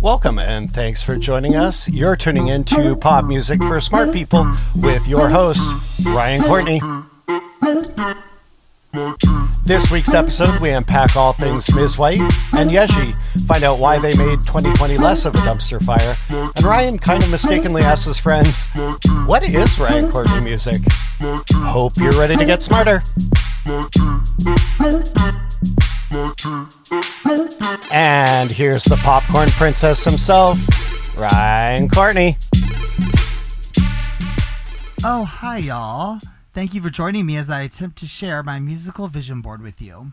Welcome and thanks for joining us. You're tuning into pop music for smart people with your host, Ryan Courtney. This week's episode, we unpack all things Ms. White and Yaeji, find out why they made 2020 less of a dumpster fire, and Ryan kind of mistakenly asks his friends, What is Ryan Courtney music? Hope you're ready to get smarter. And here's the popcorn princess himself, Ryan Courtney. Oh, hi, y'all. Thank you for joining me as I attempt to share my musical vision board with you.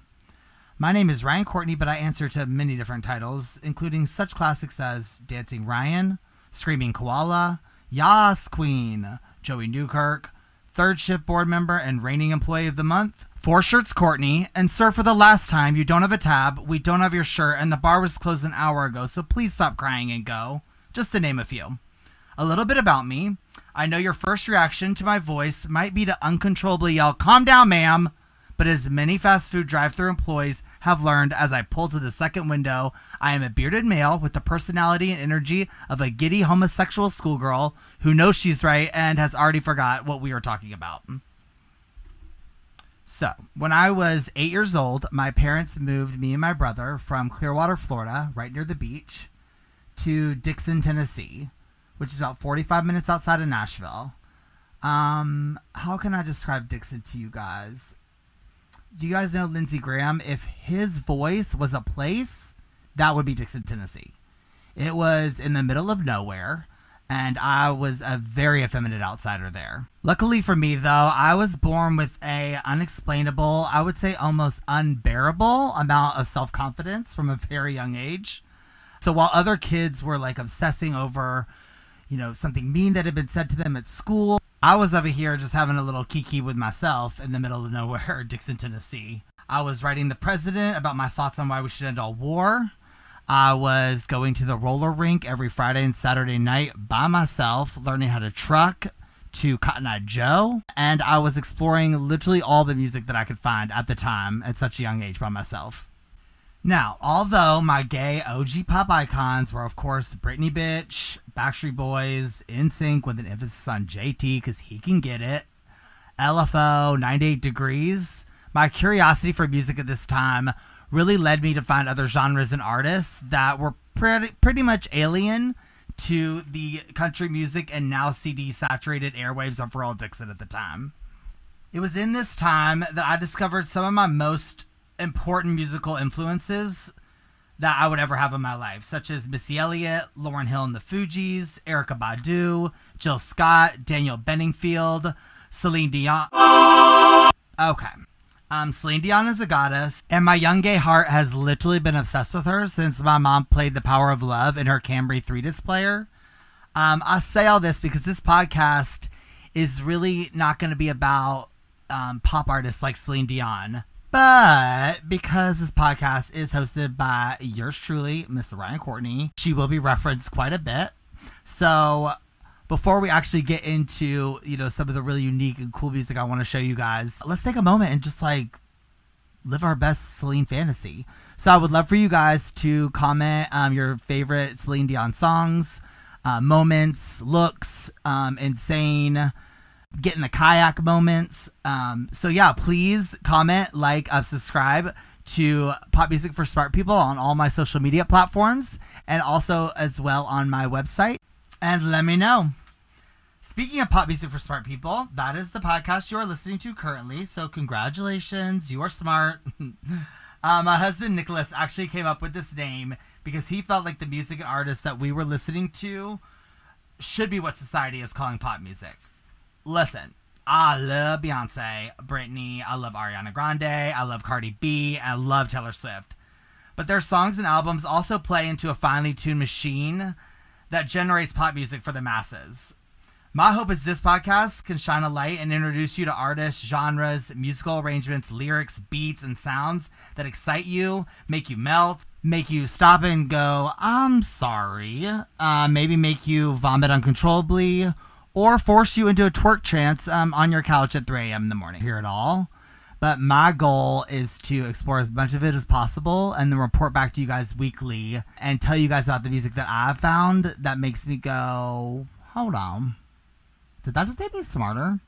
My name is Ryan Courtney, but I answer to many different titles, including such classics as Dancing Ryan, Screaming Koala, Yas Queen, Joey Newkirk, Third Shift Board Member and Reigning Employee of the Month, Four Shirts Courtney, and Sir, for the last time, you don't have a tab, we don't have your shirt, and the bar was closed an hour ago, so please stop crying and go. Just to name a few. A little bit about me. I know your first reaction to my voice might be to uncontrollably yell, Calm down, ma'am. But as many fast food drive through employees have learned as I pull to the second window, I am a bearded male with the personality and energy of a giddy homosexual schoolgirl who knows she's right and has already forgot what we were talking about. So, when I was eight years old, my parents moved me and my brother from Clearwater, Florida, right near the beach, to Dixon, Tennessee which is about 45 minutes outside of Nashville. Um, how can I describe Dixon to you guys? Do you guys know Lindsey Graham? If his voice was a place, that would be Dixon, Tennessee. It was in the middle of nowhere, and I was a very effeminate outsider there. Luckily for me, though, I was born with a unexplainable, I would say almost unbearable amount of self confidence from a very young age. So while other kids were like obsessing over you know, something mean that had been said to them at school. I was over here just having a little kiki with myself in the middle of nowhere, Dixon, Tennessee. I was writing the president about my thoughts on why we should end all war. I was going to the roller rink every Friday and Saturday night by myself, learning how to truck to Cotton Eye Joe. And I was exploring literally all the music that I could find at the time at such a young age by myself. Now, although my gay OG pop icons were, of course, Britney Bitch, Backstreet Boys, NSYNC with an emphasis on JT because he can get it, LFO, 98 Degrees, my curiosity for music at this time really led me to find other genres and artists that were pretty, pretty much alien to the country music and now CD saturated airwaves of Rural Dixon at the time. It was in this time that I discovered some of my most important musical influences that I would ever have in my life, such as Missy Elliott, Lauryn Hill and the Fugees, Erykah Badu, Jill Scott, Daniel Bedingfield, Celine Dion. Okay. Um, Celine Dion is a goddess, and my young gay heart has literally been obsessed with her since my mom played The Power of Love in her Camry 3 disc player. Um, I say all this because this podcast is really not going to be about um, pop artists like Celine Dion. But because this podcast is hosted by yours truly, Mr. Ryan Courtney, she will be referenced quite a bit. So before we actually get into, you know, some of the really unique and cool music I want to show you guys, let's take a moment and just like live our best Celine fantasy. So I would love for you guys to comment um, your favorite Celine Dion songs, uh, moments, looks, um, insane getting the kayak moments. Um, so yeah, please comment, like, uh, subscribe to Pop Music for Smart People on all my social media platforms and also as well on my website. And let me know. Speaking of pop music for smart people, that is the podcast you are listening to currently. So congratulations, you are smart. uh, my husband Nicholas actually came up with this name because he felt like the music and artists that we were listening to should be what society is calling pop music listen, I love Beyonce, Britney, I love Ariana Grande, I love Cardi B, I love Taylor Swift. But their songs and albums also play into a finely tuned machine that generates pop music for the masses. My hope is this podcast can shine a light and introduce you to artists, genres, musical arrangements, lyrics, beats, and sounds that excite you, make you melt, make you stop and go, I'm sorry, uh, maybe make you vomit uncontrollably, or force you into a twerk trance um, on your couch at 3 a.m. in the morning. Hear it all. But my goal is to explore as much of it as possible and then report back to you guys weekly and tell you guys about the music that I've found that makes me go, hold on. Did that just make me smarter?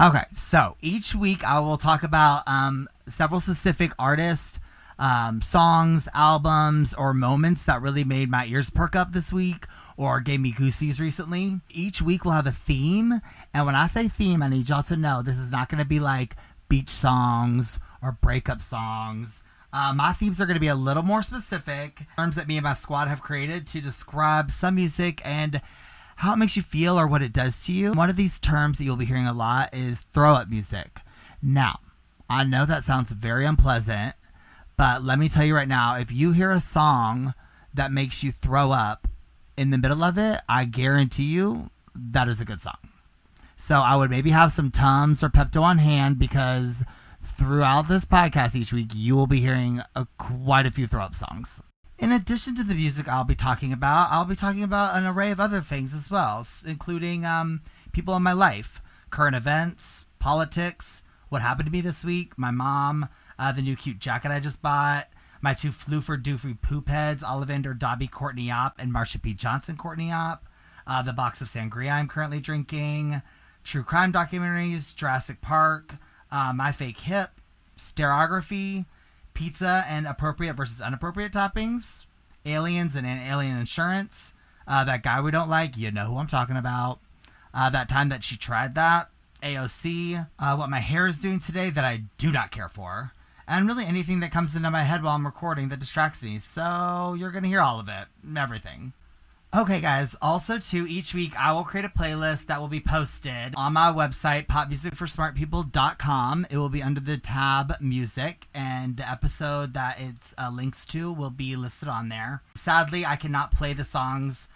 Okay, so each week I will talk about um, several specific artists, um, songs, albums, or moments that really made my ears perk up this week or gave me goosies recently. Each week we'll have a theme, and when I say theme, I need y'all to know this is not going to be like beach songs or breakup songs. Uh, my themes are going to be a little more specific terms that me and my squad have created to describe some music and how it makes you feel or what it does to you. One of these terms that you'll be hearing a lot is throw up music. Now, I know that sounds very unpleasant, but let me tell you right now if you hear a song that makes you throw up in the middle of it, I guarantee you that is a good song. So I would maybe have some Tums or Pepto on hand because throughout this podcast each week, you will be hearing a, quite a few throw up songs. In addition to the music I'll be talking about, I'll be talking about an array of other things as well, including um, people in my life, current events, politics, what happened to me this week, my mom, uh, the new cute jacket I just bought, my two Floofer Doofy poop heads, Ollivander Dobby Courtney Opp and Marsha P. Johnson Courtney Opp, uh, the box of sangria I'm currently drinking, true crime documentaries, Jurassic Park, uh, My Fake Hip, stereography, pizza and appropriate versus inappropriate toppings, aliens and alien insurance, uh, that guy we don't like, you know who I'm talking about, uh, that time that she tried that, AOC, uh, what my hair is doing today that I do not care for, and really anything that comes into my head while I'm recording that distracts me. So you're going to hear all of it, everything. Okay, guys. Also, too, each week I will create a playlist that will be posted on my website, popmusicforsmartpeople.com. It will be under the tab music, and the episode that it uh, links to will be listed on there. Sadly, I cannot play the songs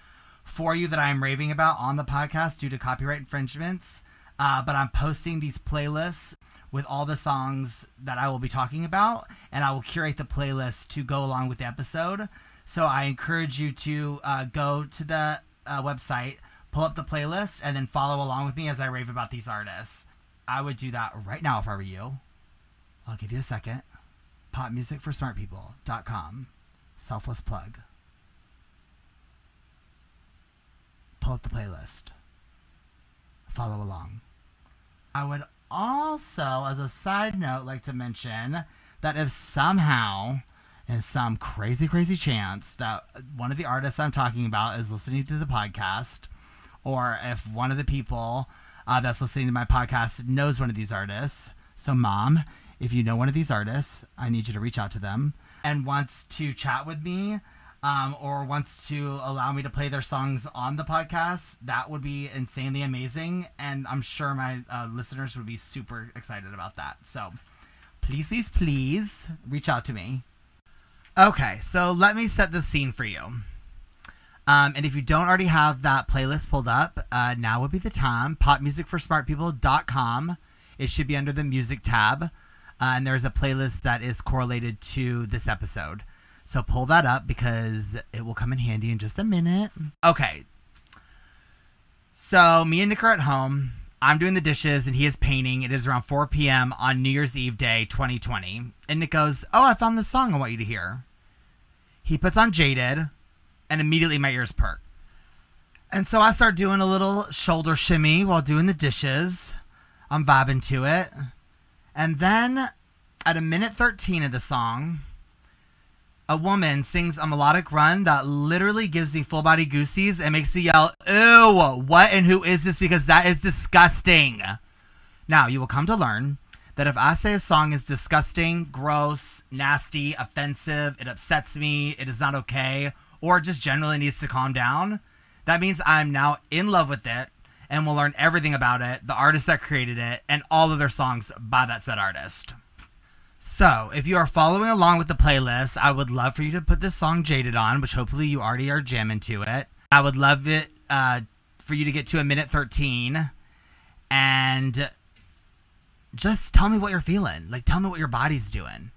for you that I am raving about on the podcast due to copyright infringements, uh, but I'm posting these playlists with all the songs that I will be talking about, and I will curate the playlist to go along with the episode. So I encourage you to uh, go to the uh, website, pull up the playlist, and then follow along with me as I rave about these artists. I would do that right now if I were you. I'll give you a second. Popmusicforsmartpeople.com. Selfless plug. Pull up the playlist. Follow along. I would also, as a side note, like to mention that if somehow and some crazy, crazy chance that one of the artists I'm talking about is listening to the podcast, or if one of the people uh, that's listening to my podcast knows one of these artists. So, mom, if you know one of these artists, I need you to reach out to them and wants to chat with me. Um, or wants to allow me to play their songs on the podcast, that would be insanely amazing. And I'm sure my uh, listeners would be super excited about that. So please, please, please reach out to me. Okay, so let me set the scene for you. Um, and if you don't already have that playlist pulled up, uh, now would be the time. Popmusicforsmartpeople.com. It should be under the music tab. Uh, and there's a playlist that is correlated to this episode. So pull that up because it will come in handy in just a minute. Okay. So me and Nick are at home. I'm doing the dishes and he is painting. It is around 4 p.m. on New Year's Eve day 2020. And Nick goes, Oh, I found this song I want you to hear. He puts on Jaded, and immediately my ears perk. And so I start doing a little shoulder shimmy while doing the dishes. I'm vibing to it. And then at a minute 13 of the song, a woman sings a melodic run that literally gives me full body goosies and makes me yell, Ew, what and who is this? Because that is disgusting. Now, you will come to learn that if I say a song is disgusting, gross, nasty, offensive, it upsets me, it is not okay, or just generally needs to calm down, that means I'm now in love with it and will learn everything about it, the artist that created it, and all of their songs by that said artist. So, if you are following along with the playlist, I would love for you to put this song Jaded on, which hopefully you already are jamming to it. I would love it uh, for you to get to a minute 13 and just tell me what you're feeling. Like, tell me what your body's doing.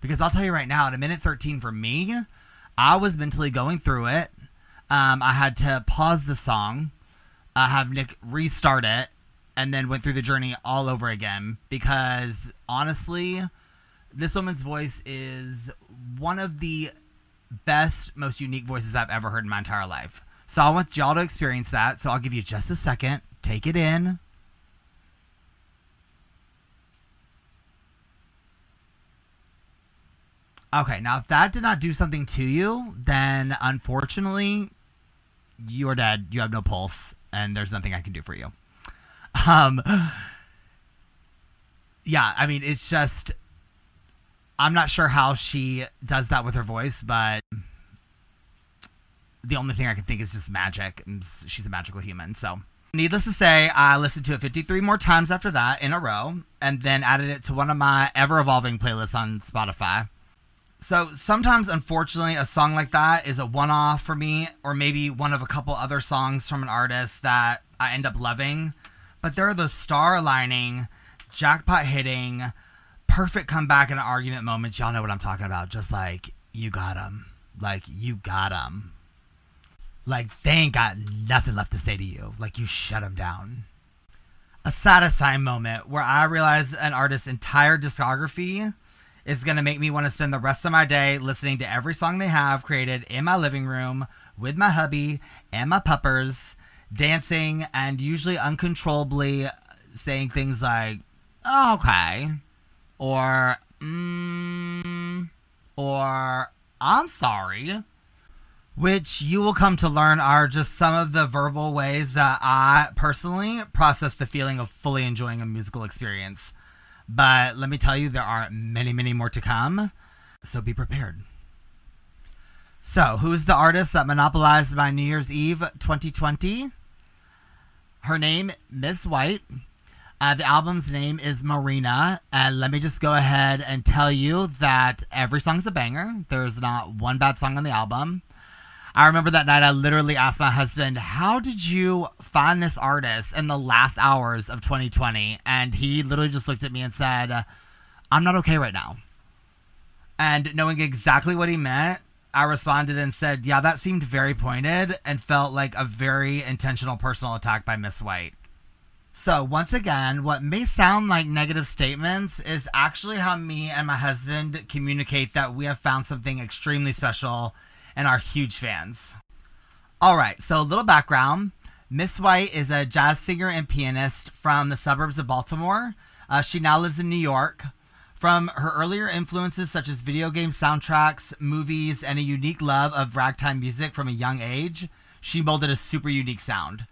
Because I'll tell you right now, at a minute 13 for me, I was mentally going through it. Um, I had to pause the song, uh, have Nick restart it, and then went through the journey all over again because honestly, this woman's voice is one of the best, most unique voices I've ever heard in my entire life. So I want y'all to experience that. So I'll give you just a second. Take it in. Okay, now if that did not do something to you, then unfortunately, you are dead. You have no pulse, and there's nothing I can do for you. Um, yeah, I mean, it's just, I'm not sure how she does that with her voice, but the only thing I can think is just magic, and she's a magical human. So, needless to say, I listened to it 53 more times after that in a row, and then added it to one of my ever evolving playlists on Spotify. So sometimes, unfortunately, a song like that is a one off for me, or maybe one of a couple other songs from an artist that I end up loving. But there are the star aligning, jackpot hitting, perfect comeback and argument moments. Y'all know what I'm talking about. Just like, you got them. Like, you got them. Like, they ain't got nothing left to say to you. Like, you shut them down. A satisfying moment where I realize an artist's entire discography is going to make me want to spend the rest of my day listening to every song they have created in my living room with my hubby and my puppers, dancing and usually uncontrollably saying things like, oh, okay, or, mm, or, I'm sorry. Which you will come to learn are just some of the verbal ways that I personally process the feeling of fully enjoying a musical experience. But let me tell you, there are many, many more to come. So be prepared. So, who's the artist that monopolized my New Year's Eve 2020? Her name, Miss White. Uh, the album's name is Marina. And let me just go ahead and tell you that every song's a banger. There's not one bad song on the album. I remember that night I literally asked my husband, How did you find this artist in the last hours of 2020? And he literally just looked at me and said, I'm not okay right now. And knowing exactly what he meant, I responded and said, Yeah, that seemed very pointed and felt like a very intentional personal attack by Miss White. So, once again, what may sound like negative statements is actually how me and my husband communicate that we have found something extremely special and are huge fans. All right, so a little background. Miss White is a jazz singer and pianist from the suburbs of Baltimore. Uh, she now lives in New York. From her earlier influences, such as video game soundtracks, movies, and a unique love of ragtime music from a young age, she molded a super unique sound.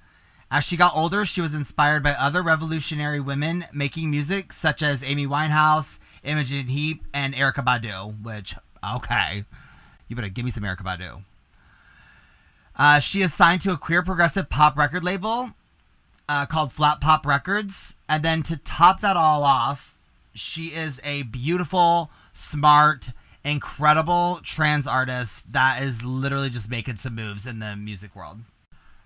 As she got older, she was inspired by other revolutionary women making music, such as Amy Winehouse, Imogen Heap, and Erykah Badu, which, okay. You better give me some Erykah Badu. Uh, she is signed to a queer progressive pop record label uh, called Flat Pop Records. And then to top that all off, she is a beautiful, smart, incredible trans artist that is literally just making some moves in the music world.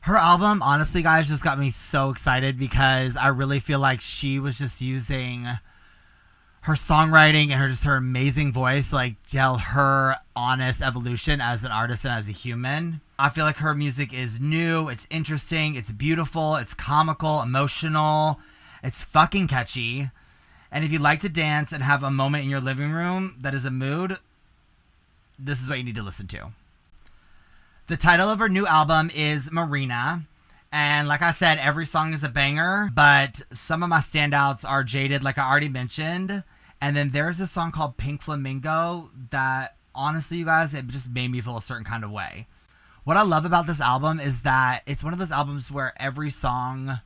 Her album, honestly, guys, just got me so excited because I really feel like she was just using her songwriting and her just her amazing voice like tell her honest evolution as an artist and as a human. I feel like her music is new, it's interesting, it's beautiful, it's comical, emotional, it's fucking catchy. And if you like to dance and have a moment in your living room that is a mood, this is what you need to listen to. The title of her new album is Marina. And like I said, every song is a banger, but some of my standouts are Jaded, like I already mentioned. And then there's this song called Pink Flamingo that honestly, you guys, it just made me feel a certain kind of way. What I love about this album is that it's one of those albums where every song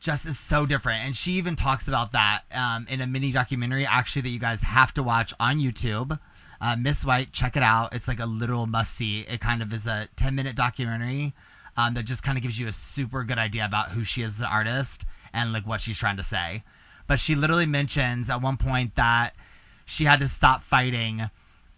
just is so different. And she even talks about that um, in a mini documentary, actually, that you guys have to watch on YouTube. Uh, Miss White, check it out. It's like a literal must see. It kind of is a 10 minute documentary um, that just kind of gives you a super good idea about who she is as an artist and like what she's trying to say. But she literally mentions at one point that she had to stop fighting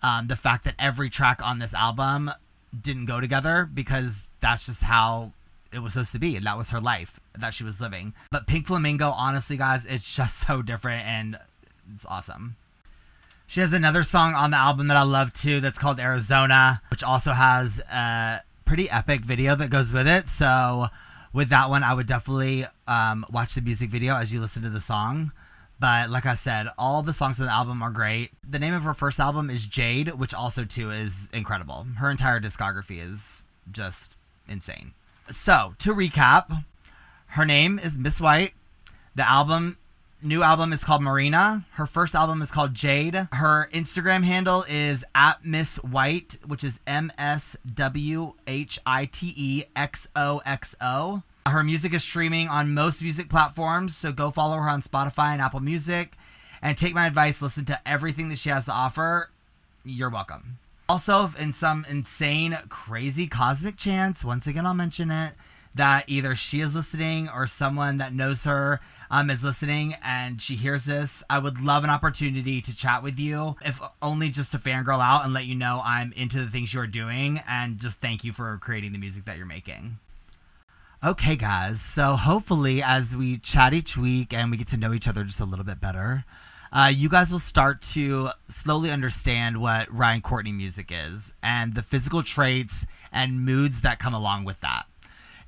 um, the fact that every track on this album didn't go together because that's just how it was supposed to be and that was her life that she was living. But pink flamingo honestly guys it's just so different and it's awesome. She has another song on the album that i love too that's called arizona which also has a pretty epic video that goes with it. So with that one, I would definitely um, watch the music video as you listen to the song. But like I said, all the songs on the album are great. The name of her first album is Jade, which also too is incredible. Her entire discography is just insane. So to recap, her name is Miss White. The album new album is called Marina. Her first album is called Jade. Her Instagram handle is at Miss White, which is M S W H I T E X O X O. Her music is streaming on most music platforms, so go follow her on Spotify and Apple Music. And take my advice, listen to everything that she has to offer. You're welcome. Also, in some insane, crazy cosmic chance, once again, I'll mention it, that either she is listening or someone that knows her um, is listening and she hears this, I would love an opportunity to chat with you, if only just to fangirl out and let you know I'm into the things you're doing and just thank you for creating the music that you're making. Okay, guys, so hopefully, as we chat each week and we get to know each other just a little bit better, uh, you guys will start to slowly understand what Ryan Courtney music is and the physical traits and moods that come along with that.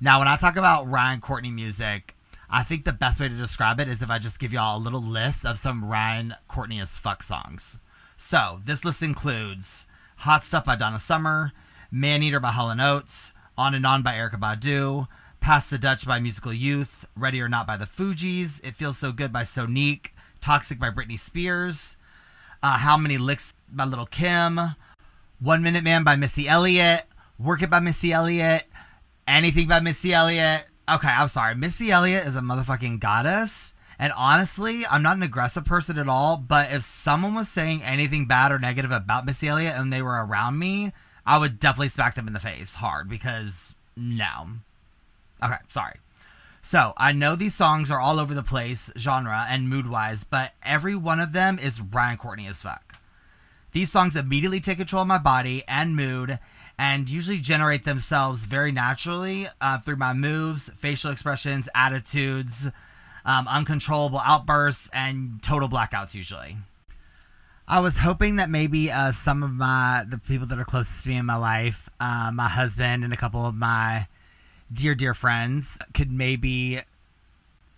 Now, when I talk about Ryan Courtney music, I think the best way to describe it is if I just give y'all a little list of some Ryan Courtney as fuck songs. So, this list includes Hot Stuff by Donna Summer, Man Eater by Hall & Oates, On and On by Erykah Badu, Pass the Dutch by Musical Youth, Ready or Not by the Fugees, It Feels So Good by Sonique, Toxic by Britney Spears, uh, How Many Licks by Little Kim, One Minute Man by Missy Elliott, Work It by Missy Elliott, Anything about Missy Elliott. Okay, I'm sorry. Missy Elliott is a motherfucking goddess. And honestly, I'm not an aggressive person at all, but if someone was saying anything bad or negative about Missy Elliott and they were around me, I would definitely smack them in the face hard because no. Okay, sorry. So I know these songs are all over the place, genre and mood wise, but every one of them is Ryan Courtney as fuck. These songs immediately take control of my body and mood and usually generate themselves very naturally uh, through my moves, facial expressions, attitudes, um, uncontrollable outbursts, and total blackouts usually. I was hoping that maybe uh, some of my the people that are closest to me in my life, uh, my husband and a couple of my dear, dear friends could maybe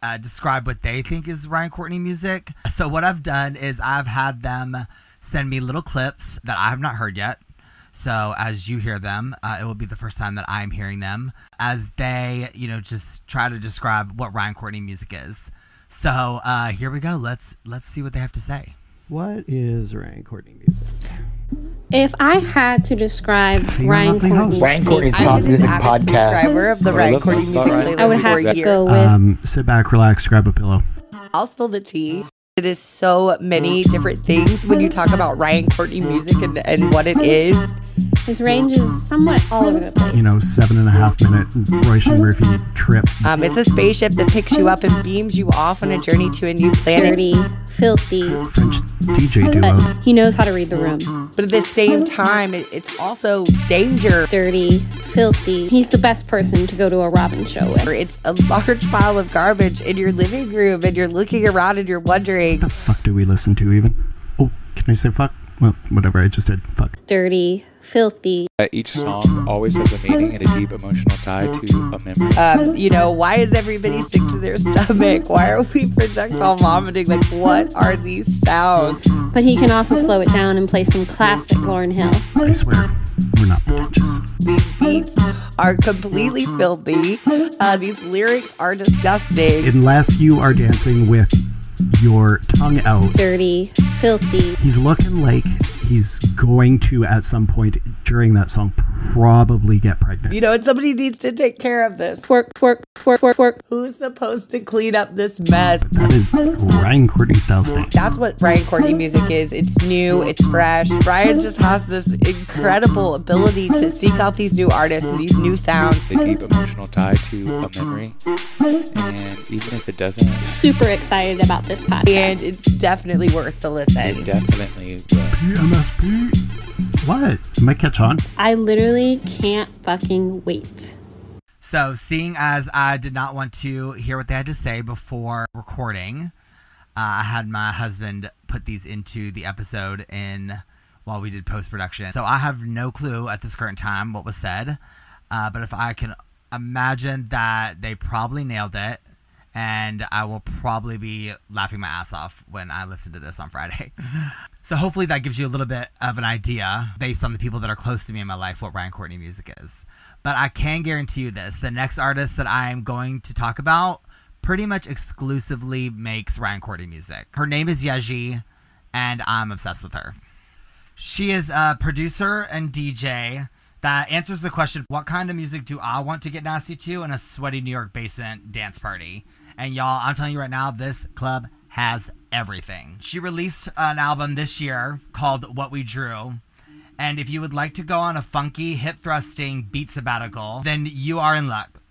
uh, describe what they think is Ryan Courtney music. So, what I've done is I've had them send me little clips that I have not heard yet. So, as you hear them, uh, it will be the first time that I'm hearing them as they, you know, just try to describe what Ryan Courtney music is. So, uh, here we go. Let's let's see what they have to say. What is Ryan Courtney music? If I had to describe You're Ryan lovely Courtney's host. Ryan Courtney's pop music podcast. subscriber of the Ryan Courtney music I would for have to go with Um, sit back, relax, grab a pillow. I'll spill the tea. It is so many different things when you talk about Ryan Courtney music and, and what it is. his range is somewhat all over the place. You know, seven and a half minute Róisín Murphy trip. Um, it's a spaceship that picks you up and beams you off on a journey to a new planet. dirty, filthy, French DJ duo. but he knows how to read the room. But at the same time, it, it's also danger. Dirty, filthy. He's the best person to go to a Robyn show with. It's a large pile of garbage in your living room, and you're looking around and you're wondering, What the fuck do we listen to even? Oh, can I say fuck? Well, whatever, I just did. Fuck. Dirty, filthy. Uh, each song always has a meaning and a deep emotional tie to a memory. um, you know, why is everybody sick to their stomach? Why are we projectile vomiting? Like, what are these sounds? But he can also slow it down and play some classic Lauryn Hill. I swear, we're not pretentious. These beats are completely filthy. Uh, these lyrics are disgusting. Unless you are dancing with your tongue out, Dirty, filthy. he's looking like he's going to, at some point during that song, probably get pregnant. You know, and somebody needs to take care of this. Twerk, twerk, twerk, twerk, twerk. Who's supposed to clean up this mess? That is Ryan Courtney style stank. That's what Ryan Courtney music is. It's new, it's fresh. Ryan just has this incredible ability to seek out these new artists and these new sounds. The deep emotional tie to a memory. And even if it doesn't, Super excited about this podcast. And it's definitely worth the it listen. definitely will. PMSP. What? Am I catch on? I literally can't fucking wait. So, seeing as I did not want to hear what they had to say before recording, uh, I had my husband put these into the episode in while we did post production. So I have no clue at this current time what was said. Uh, but if I can imagine that they probably nailed it. And I will probably be laughing my ass off when I listen to this on Friday. so hopefully that gives you a little bit of an idea based on the people that are close to me in my life what Ryan Courtney music is. But I can guarantee you this the next artist that I am going to talk about pretty much exclusively makes Ryan Courtney music. Her name is Yaeji, and I'm obsessed with her. She is a producer and DJ that answers the question what kind of music do I want to get nasty to in a sweaty New York basement dance party? And y'all, I'm telling you right now, this club has everything. She released an album this year called What We Drew. And if you would like to go on a funky, hip thrusting beat sabbatical, then you are in luck.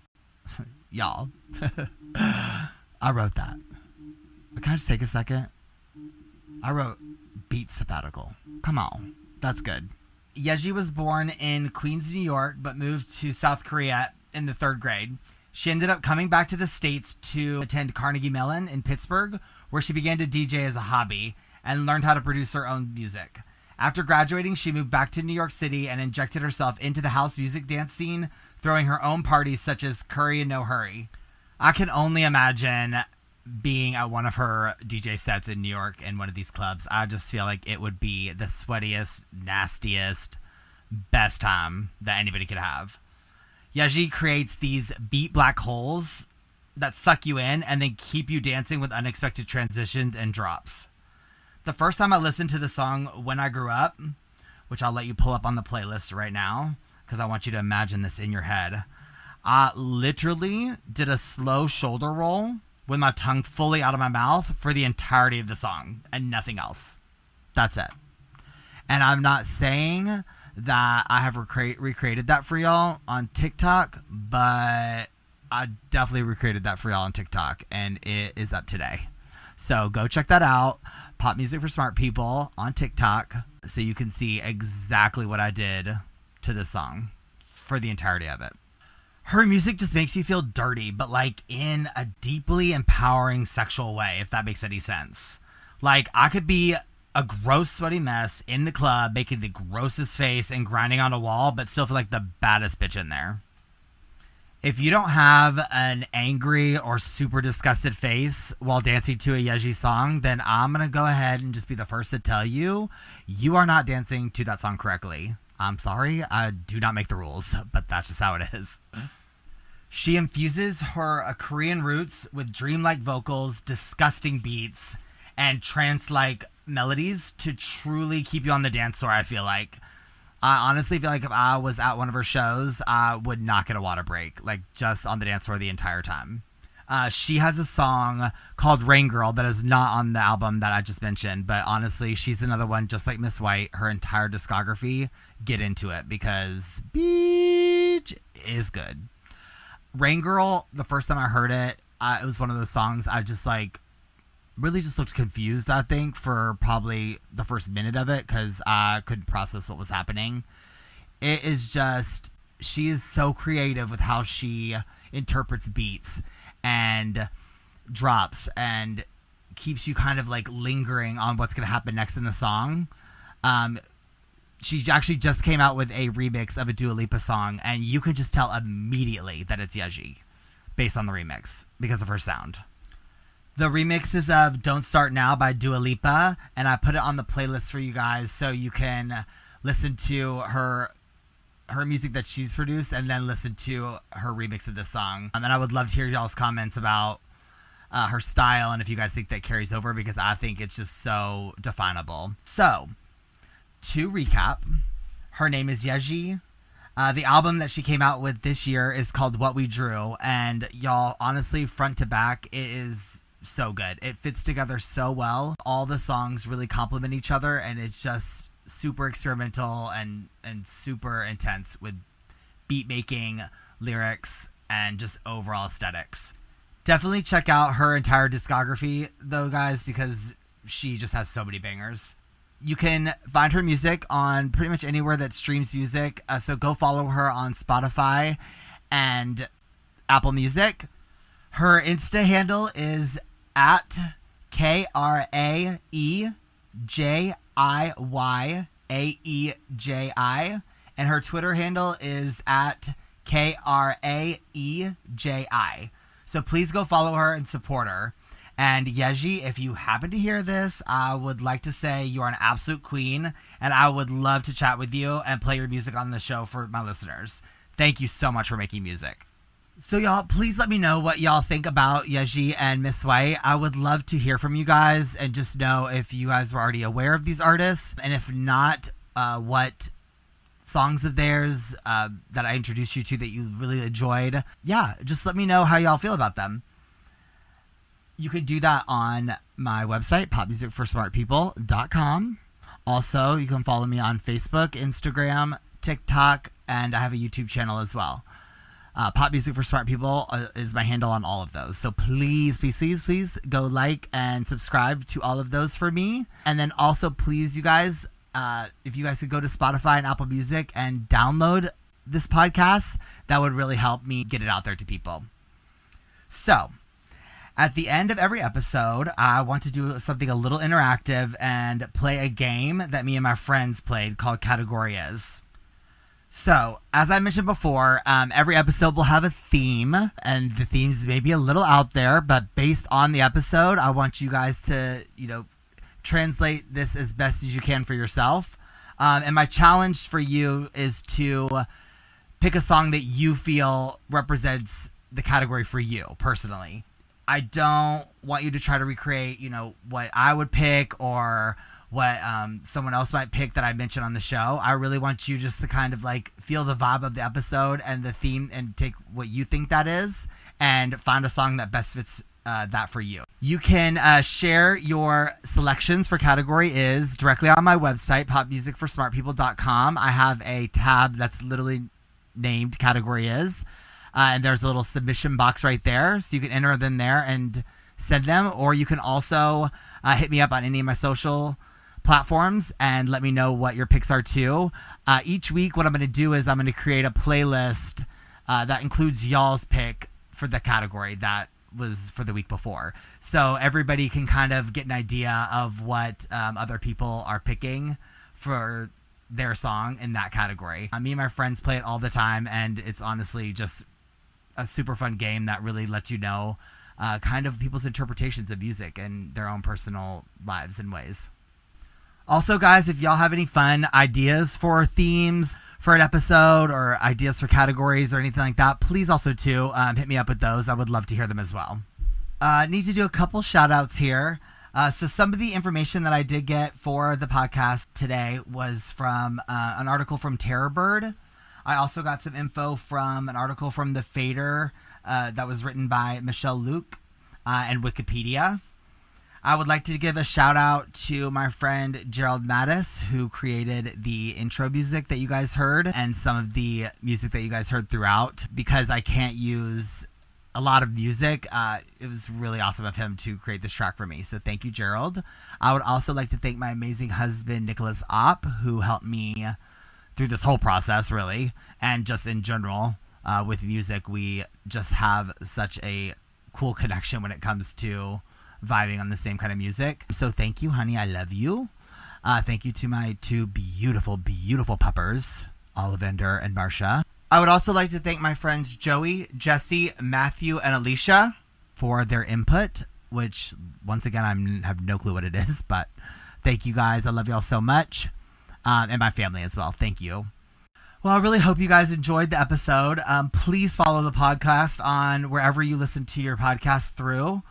y'all. I wrote that. Can I just take a second? I wrote beat sabbatical. Come on. That's good. Yaeji was born in Queens, New York, but moved to South Korea in the third grade. She ended up coming back to the States to attend Carnegie Mellon in Pittsburgh, where she began to DJ as a hobby and learned how to produce her own music. After graduating, she moved back to New York City and injected herself into the house music dance scene, throwing her own parties such as Curry and No Hurry. I can only imagine being at one of her DJ sets in New York in one of these clubs. I just feel like it would be the sweatiest, nastiest, best time that anybody could have. Yaeji creates these beat black holes that suck you in and then keep you dancing with unexpected transitions and drops. The first time I listened to the song When I Grew Up, which I'll let you pull up on the playlist right now because I want you to imagine this in your head. I literally did a slow shoulder roll with my tongue fully out of my mouth for the entirety of the song and nothing else. That's it. And I'm not saying that I have recre- recreated that for y'all on TikTok, but I definitely recreated that for y'all on TikTok, and it is up today. So go check that out. Pop Music for Smart People on TikTok, so you can see exactly what I did to this song for the entirety of it. Her music just makes you feel dirty, but like in a deeply empowering sexual way, if that makes any sense. Like I could be a gross, sweaty mess in the club, making the grossest face and grinding on a wall, but still feel like the baddest bitch in there. If you don't have an angry or super disgusted face while dancing to a Yaeji song, then I'm going to go ahead and just be the first to tell you you are not dancing to that song correctly. I'm sorry, I do not make the rules, but that's just how it is. She infuses her uh, Korean roots with dreamlike vocals, disgusting beats, and trance like melodies to truly keep you on the dance floor. I feel like. I honestly feel like if I was at one of her shows, I would not get a water break, like just on the dance floor the entire time. Uh, she has a song called Rain Girl that is not on the album that I just mentioned, but honestly, she's another one just like Miss White. Her entire discography, get into it because Beach is good. Rain Girl, the first time I heard it, uh, it was one of those songs I just like really just looked confused, I think, for probably the first minute of it because I couldn't process what was happening. It is just, she is so creative with how she interprets beats and drops and keeps you kind of like lingering on what's going to happen next in the song. Um, she actually just came out with a remix of a Dua Lipa song, and you can just tell immediately that it's Yaeji based on the remix because of her sound. The remixes of Don't Start Now by Dua Lipa, and I put it on the playlist for you guys so you can listen to her her music that she's produced and then listen to her remix of this song. Um, and I would love to hear y'all's comments about uh, her style and if you guys think that carries over because I think it's just so definable. So, to recap, her name is Yaeji. Uh, the album that she came out with this year is called What We Drew, and y'all, honestly, front to back, it is so good. It fits together so well. All the songs really complement each other, and it's just super experimental and and super intense with beat making, lyrics, and just overall aesthetics. Definitely check out her entire discography, though, guys, because she just has so many bangers. You can find her music on pretty much anywhere that streams music. Uh, so go follow her on Spotify and Apple Music. Her Insta handle is at K R A E J I Y A E J I. And her Twitter handle is at K R A E J I. So please go follow her and support her. And Yaeji, if you happen to hear this, I would like to say you are an absolute queen, and I would love to chat with you and play your music on the show for my listeners. Thank you so much for making music. So y'all, please let me know what y'all think about Yaeji and Miss White. I would love to hear from you guys and just know if you guys were already aware of these artists, and if not, uh, what songs of theirs uh, that I introduced you to that you really enjoyed. Yeah, just let me know how y'all feel about them. You can do that on my website, popmusicforsmartpeople.com. Also, you can follow me on Facebook, Instagram, TikTok, and I have a YouTube channel as well. Uh, Pop Music for Smart People uh, is my handle on all of those. So please, please, please, please go like and subscribe to all of those for me. And then also, please, you guys, uh, if you guys could go to Spotify and Apple Music and download this podcast, that would really help me get it out there to people. So, at the end of every episode, I want to do something a little interactive and play a game that me and my friends played called Category Is. So, as I mentioned before, um, every episode will have a theme, and the themes may be a little out there, but based on the episode, I want you guys to, you know, translate this as best as you can for yourself. Um, and my challenge for you is to pick a song that you feel represents the category for you personally. I don't want you to try to recreate, you know, what I would pick or what um, someone else might pick that I mentioned on the show. I really want you just to kind of like feel the vibe of the episode and the theme and take what you think that is and find a song that best fits uh, that for you. You can uh, share your selections for category is directly on my website, popmusicforsmartpeople.com. I have a tab that's literally named category is. Uh, and there's a little submission box right there. So you can enter them there and send them. Or you can also uh, hit me up on any of my social platforms and let me know what your picks are too. Uh, each week, what I'm going to do is I'm going to create a playlist uh, that includes y'all's pick for the category that was for the week before. So everybody can kind of get an idea of what um, other people are picking for their song in that category. Uh, me and my friends play it all the time, and it's honestly just a super fun game that really lets you know uh, kind of people's interpretations of music and their own personal lives and ways. Also, guys, if y'all have any fun ideas for themes for an episode or ideas for categories or anything like that, please also too um, hit me up with those. I would love to hear them as well. Uh, need to do a couple shout outs here. Uh, so some of the information that I did get for the podcast today was from uh, an article from Terrorbird. I also got some info from an article from the Fader uh, that was written by Michelle Luke uh, and Wikipedia. I would like to give a shout out to my friend Gerald Mattis, who created the intro music that you guys heard and some of the music that you guys heard throughout because I can't use a lot of music. Uh, it was really awesome of him to create this track for me. So thank you, Gerald. I would also like to thank my amazing husband, Nicholas Opp, who helped me through this whole process, really, and just in general uh, with music. We just have such a cool connection when it comes to vibing on the same kind of music. So thank you, honey. I love you. Uh, thank you to my two beautiful, beautiful puppers, Ollivander and Marcia. I would also like to thank my friends Joey, Jesse, Matthew, and Alicia for their input, which once again I have no clue what it is, but thank you guys. I love y'all so much, um, and my family as well. Thank you. Well, I really hope you guys enjoyed the episode. Um, please follow the podcast on wherever you listen to your podcast through.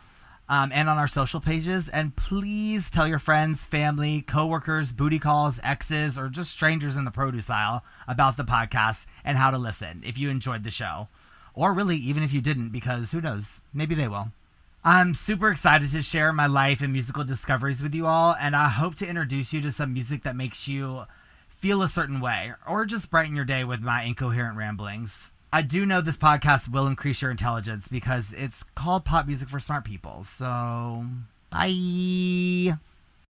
Um, and on our social pages. And please tell your friends, family, coworkers, booty calls, exes, or just strangers in the produce aisle about the podcast and how to listen if you enjoyed the show. Or really, even if you didn't, because who knows? Maybe they will. I'm super excited to share my life and musical discoveries with you all, and I hope to introduce you to some music that makes you feel a certain way, or just brighten your day with my incoherent ramblings. I do know this podcast will increase your intelligence because it's called Pop Music for Smart People. So, bye.